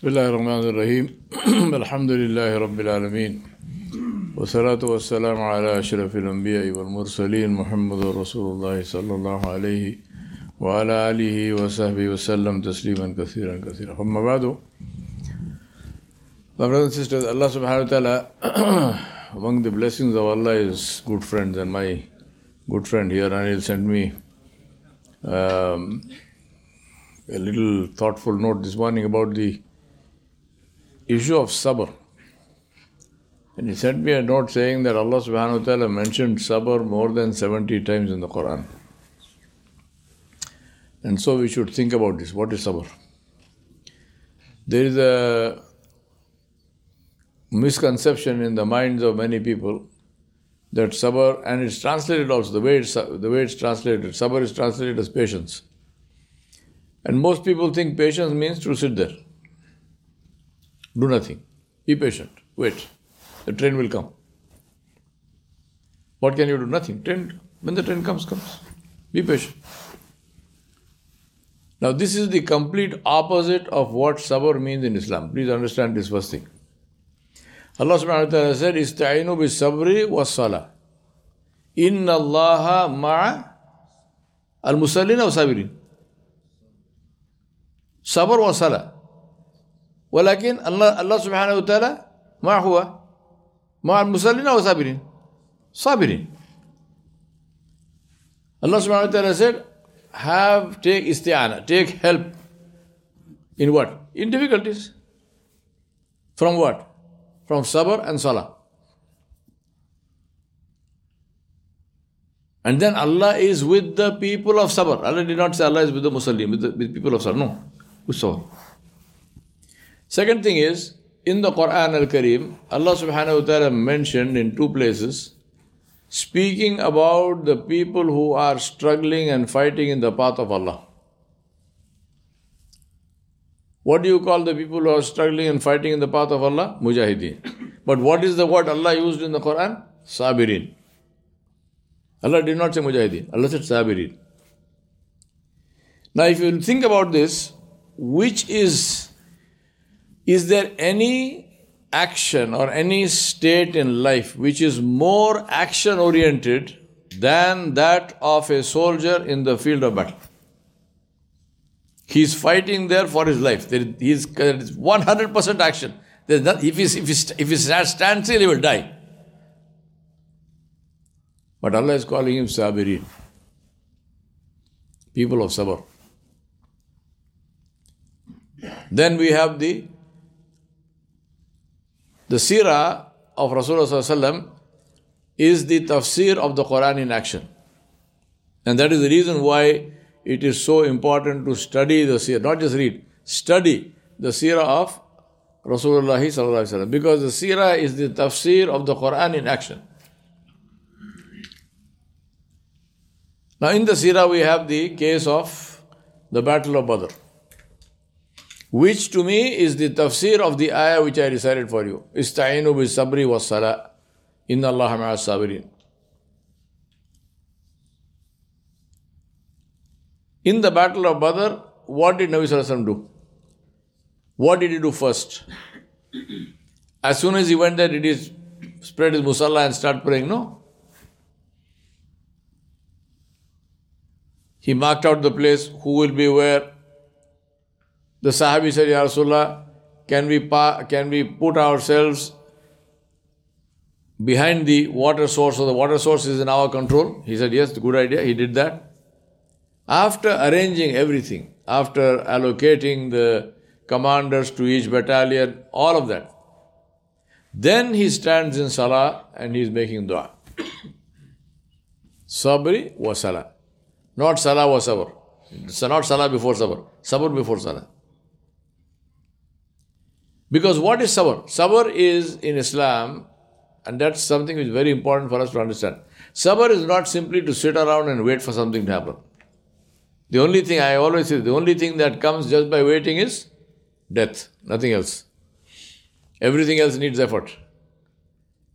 بسم الله الرحمن الرحيم الحمد لله رب العالمين والصلاة والسلام على أشرف الأنبياء والمرسلين محمد رسول الله صلى الله عليه وعلى آله وصحبه وسلم تسليما كثيرا كثيرا أما بعد My brothers and sisters, Allah subhanahu wa ta'ala, among the blessings of Allah is good friends, and my good friend here, Anil, sent me um, a little thoughtful note this morning about the issue of sabr. And he sent me a note saying that Allah subhanahu wa ta'ala mentioned sabr more than 70 times in the Quran. And so we should think about this. What is sabr? There is a misconception in the minds of many people that sabr, and it's translated also, the way it's, the way it's translated, sabr is translated as patience. And most people think patience means to sit there, do nothing, be patient, wait, the train will come. What can you do? Nothing. Train, when the train comes, comes. Be patient. Now, this is the complete opposite of what sabr means in Islam. Please understand this first thing. Allah subhanahu wa ta'ala said, Ista'inu bi sabri wa salah. Inna allaha ma'a al musallina wa sabirin. Sabr wa salah. ولكن الله الله سبحانه وتعالى ما هو مع المصلين والصابرين صابرين Allah subhanahu wa ta'ala said have take isti'ana take help in what in difficulties from what from sabr and salah. And then Allah is with the people of sabr. Allah did not say Allah is with the Muslim, with the with people of sabr. No, with sabr. Second thing is, in the Quran al Kareem, Allah subhanahu wa ta'ala mentioned in two places, speaking about the people who are struggling and fighting in the path of Allah. What do you call the people who are struggling and fighting in the path of Allah? Mujahideen. But what is the word Allah used in the Quran? Sabirin. Allah did not say Mujahideen. Allah said Sabirin. Now, if you think about this, which is, is there any action or any state in life which is more action oriented than that of a soldier in the field of battle? He is fighting there for his life. he is 100% action. Not, if, he, if, if he stands still, he will die. But Allah is calling him Sabirin. People of Sabr. Then we have the the seerah of Rasulullah is the tafsir of the Quran in action. And that is the reason why it is so important to study the seerah, not just read, study the seerah of Rasulullah because the seerah is the tafsir of the Quran in action. Now in the seerah we have the case of the battle of Badr, which to me is the tafsir of the ayah which I recited for you. Ista'inu bi sabri wa salah. Inna Allah ma'as sabirin. In the battle of Badr, what did Nabi Sallallahu do? What did he do first? As soon as he went there, did he spread his musalla and start praying? No. He marked out the place, who will be where. The Sahabi said, Ya Rasulullah, can we, pa- can we put ourselves behind the water source, so the water source is in our control? He said, Yes, good idea. He did that. After arranging everything, after allocating the commanders to each battalion, all of that, then he stands in salah and he is making dua. Sabri was salah. Not salah was sabr. So not salah before sabr. Sabr before salah. Because what is sabr? Sabr is in Islam, and that's something which is very important for us to understand. Sabr is not simply to sit around and wait for something to happen. The only thing I always say, the only thing that comes just by waiting is death, nothing else. Everything else needs effort.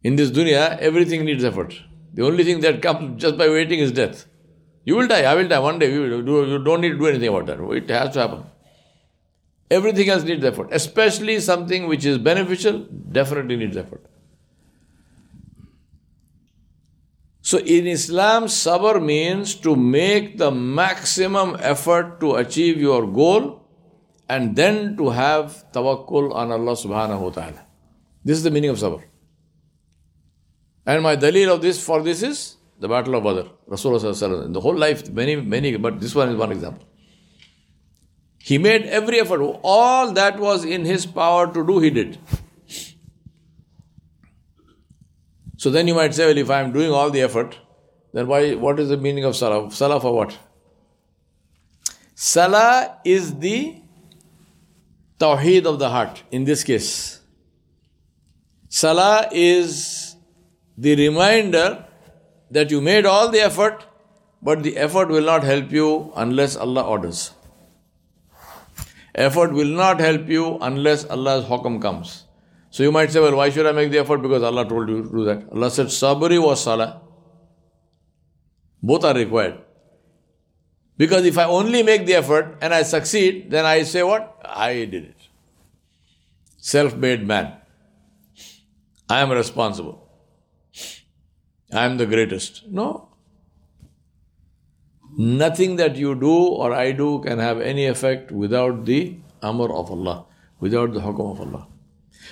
In this dunya, everything needs effort. The only thing that comes just by waiting is death. You will die, I will die one day. You, do, you don't need to do anything about that. It has to happen. Everything else needs effort, especially something which is beneficial, definitely needs effort. So in Islam, sabr means to make the maximum effort to achieve your goal and then to have tawakkul on Allah subhanahu wa ta'ala. This is the meaning of sabr. And my dalil of this for this is the battle of Badr. Rasulullah the whole life, many, many, but this one is one example. He made every effort. All that was in his power to do, he did. So then you might say, well, if I am doing all the effort, then why? What is the meaning of salah? Salah for what? Salah is the tawheed of the heart. In this case, salah is the reminder that you made all the effort, but the effort will not help you unless Allah orders. Effort will not help you unless Allah's hukam comes. So you might say, well, why should I make the effort? Because Allah told you to do that. Allah said, sabri was salah. Both are required. Because if I only make the effort and I succeed, then I say what? I did it. Self made man. I am responsible. I am the greatest. No. Nothing that you do or I do can have any effect without the amr of Allah, without the hukum of Allah.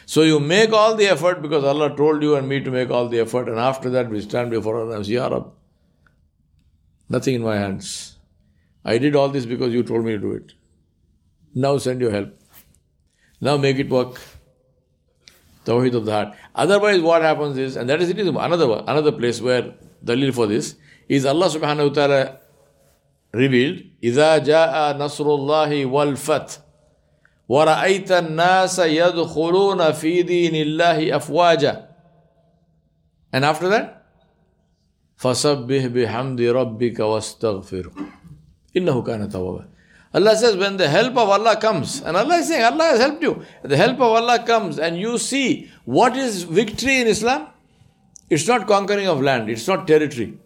So you make all the effort because Allah told you and me to make all the effort, and after that we stand before Allah and say, Ya Rab, nothing in my hands. I did all this because you told me to do it. Now send your help. Now make it work. Tawheed of the heart. Otherwise, what happens is, and that is it is another another place where dalil for this is Allah subhanahu wa ta'ala revealed, إِذَا جَاءَ نَصْرُ اللَّهِ وَالْفَتْحِ ورأيت الناس يدخلون في دين الله أفواجا and after that فسبح بحمد ربك واستغفره إنه كان توابا Allah says when the help of Allah comes and Allah is saying Allah has helped you the help of Allah comes and you see what is victory in Islam it's not conquering of land it's not territory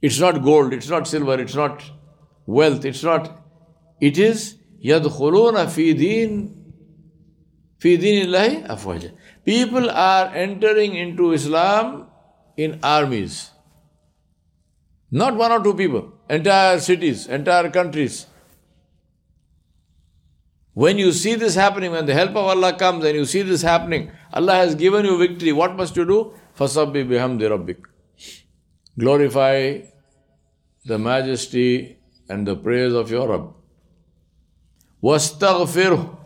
it's not gold it's not silver it's not wealth it's not it is يدخلون في دين في دين الله أفواجا People are entering into Islam in armies. Not one or two people, entire cities, entire countries. When you see this happening, when the help of Allah comes and you see this happening, Allah has given you victory. What must you do? Fasabbi bihamdi rabbik. Glorify the majesty and the praise of your Rabb. وَاسْتَغْفِرْهُ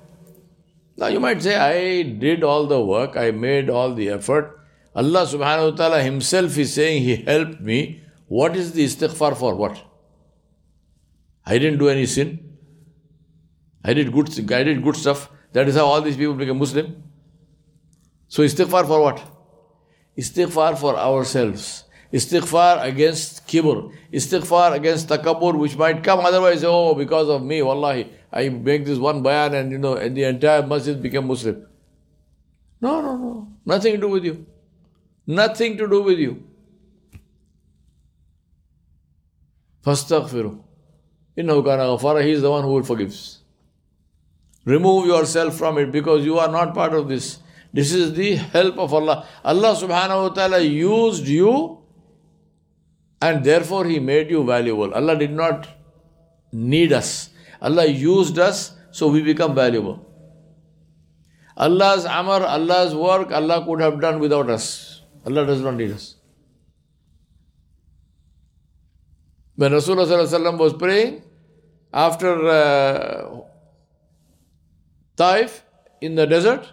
Now you might say, I did all the work, I made all the effort. Allah subhanahu wa ta'ala himself is saying He helped me. What is the istighfar for? What? I didn't do any sin. I did good, I did good stuff. That is how all these people became Muslim. So istighfar for what? Istighfar for ourselves. Istighfar against kibr. Istighfar against takabur, which might come otherwise, oh, because of me, wallahi. I make this one bayan and you know, and the entire masjid became Muslim. No, no, no. Nothing to do with you. Nothing to do with you. Fastaghfiru. Innahu kana ghafara. He is the one who forgives. Remove yourself from it because you are not part of this. This is the help of Allah. Allah subhanahu wa ta'ala used you and therefore He made you valuable. Allah did not need us. Allah used us so we become valuable. Allah's amr, Allah's work, Allah could have done without us. Allah does not need us. When Rasulullah was praying after uh, Taif in the desert,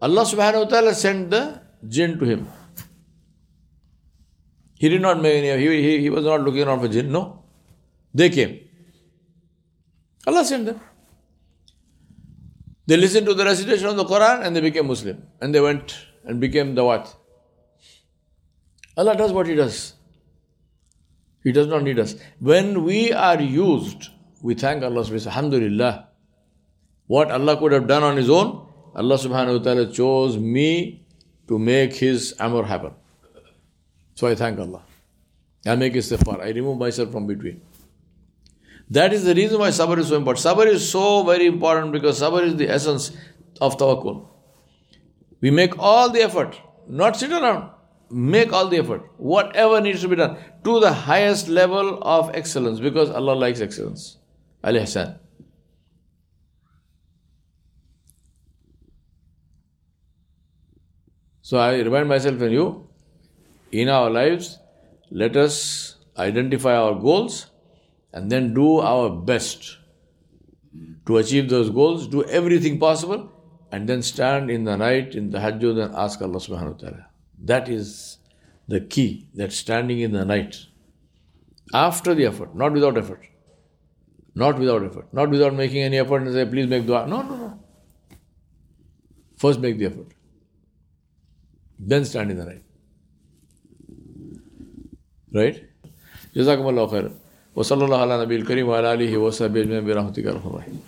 Allah subhanahu wa ta'ala sent the jinn to him. He did not make any, he, he, he was not looking around for jinn, no. They came. Allah sent them. They listened to the recitation of the Quran and they became Muslim. And they went and became the what? Allah does what He does. He does not need us. When we are used, we thank Allah subhanahu Alhamdulillah. What Allah could have done on His own, Allah subhanahu wa ta'ala chose me to make His amr happen. So I thank Allah. I make istighfar. I remove myself from between. That is the reason why sabr is so important. Sabr is so very important because sabr is the essence of tawakkul. We make all the effort, not sit around. Make all the effort, whatever needs to be done, to the highest level of excellence because Allah likes excellence. Al Ihsan. So I remind myself and you, in our lives, let us identify our goals and then do our best to achieve those goals, do everything possible, and then stand in the night in Tahajjud and ask Allah subhanahu wa ta'ala. That is the key, that standing in the night. After the effort, not without effort. Not without effort. Not without making any effort and say, please make dua. No, no, no. First make the effort. Then stand in the night. Right? جزاكم الله خيرا وصلى الله على نبي الكريم وعلى اله وصحبه اجمعين برحمتك يا ارحم الراحمين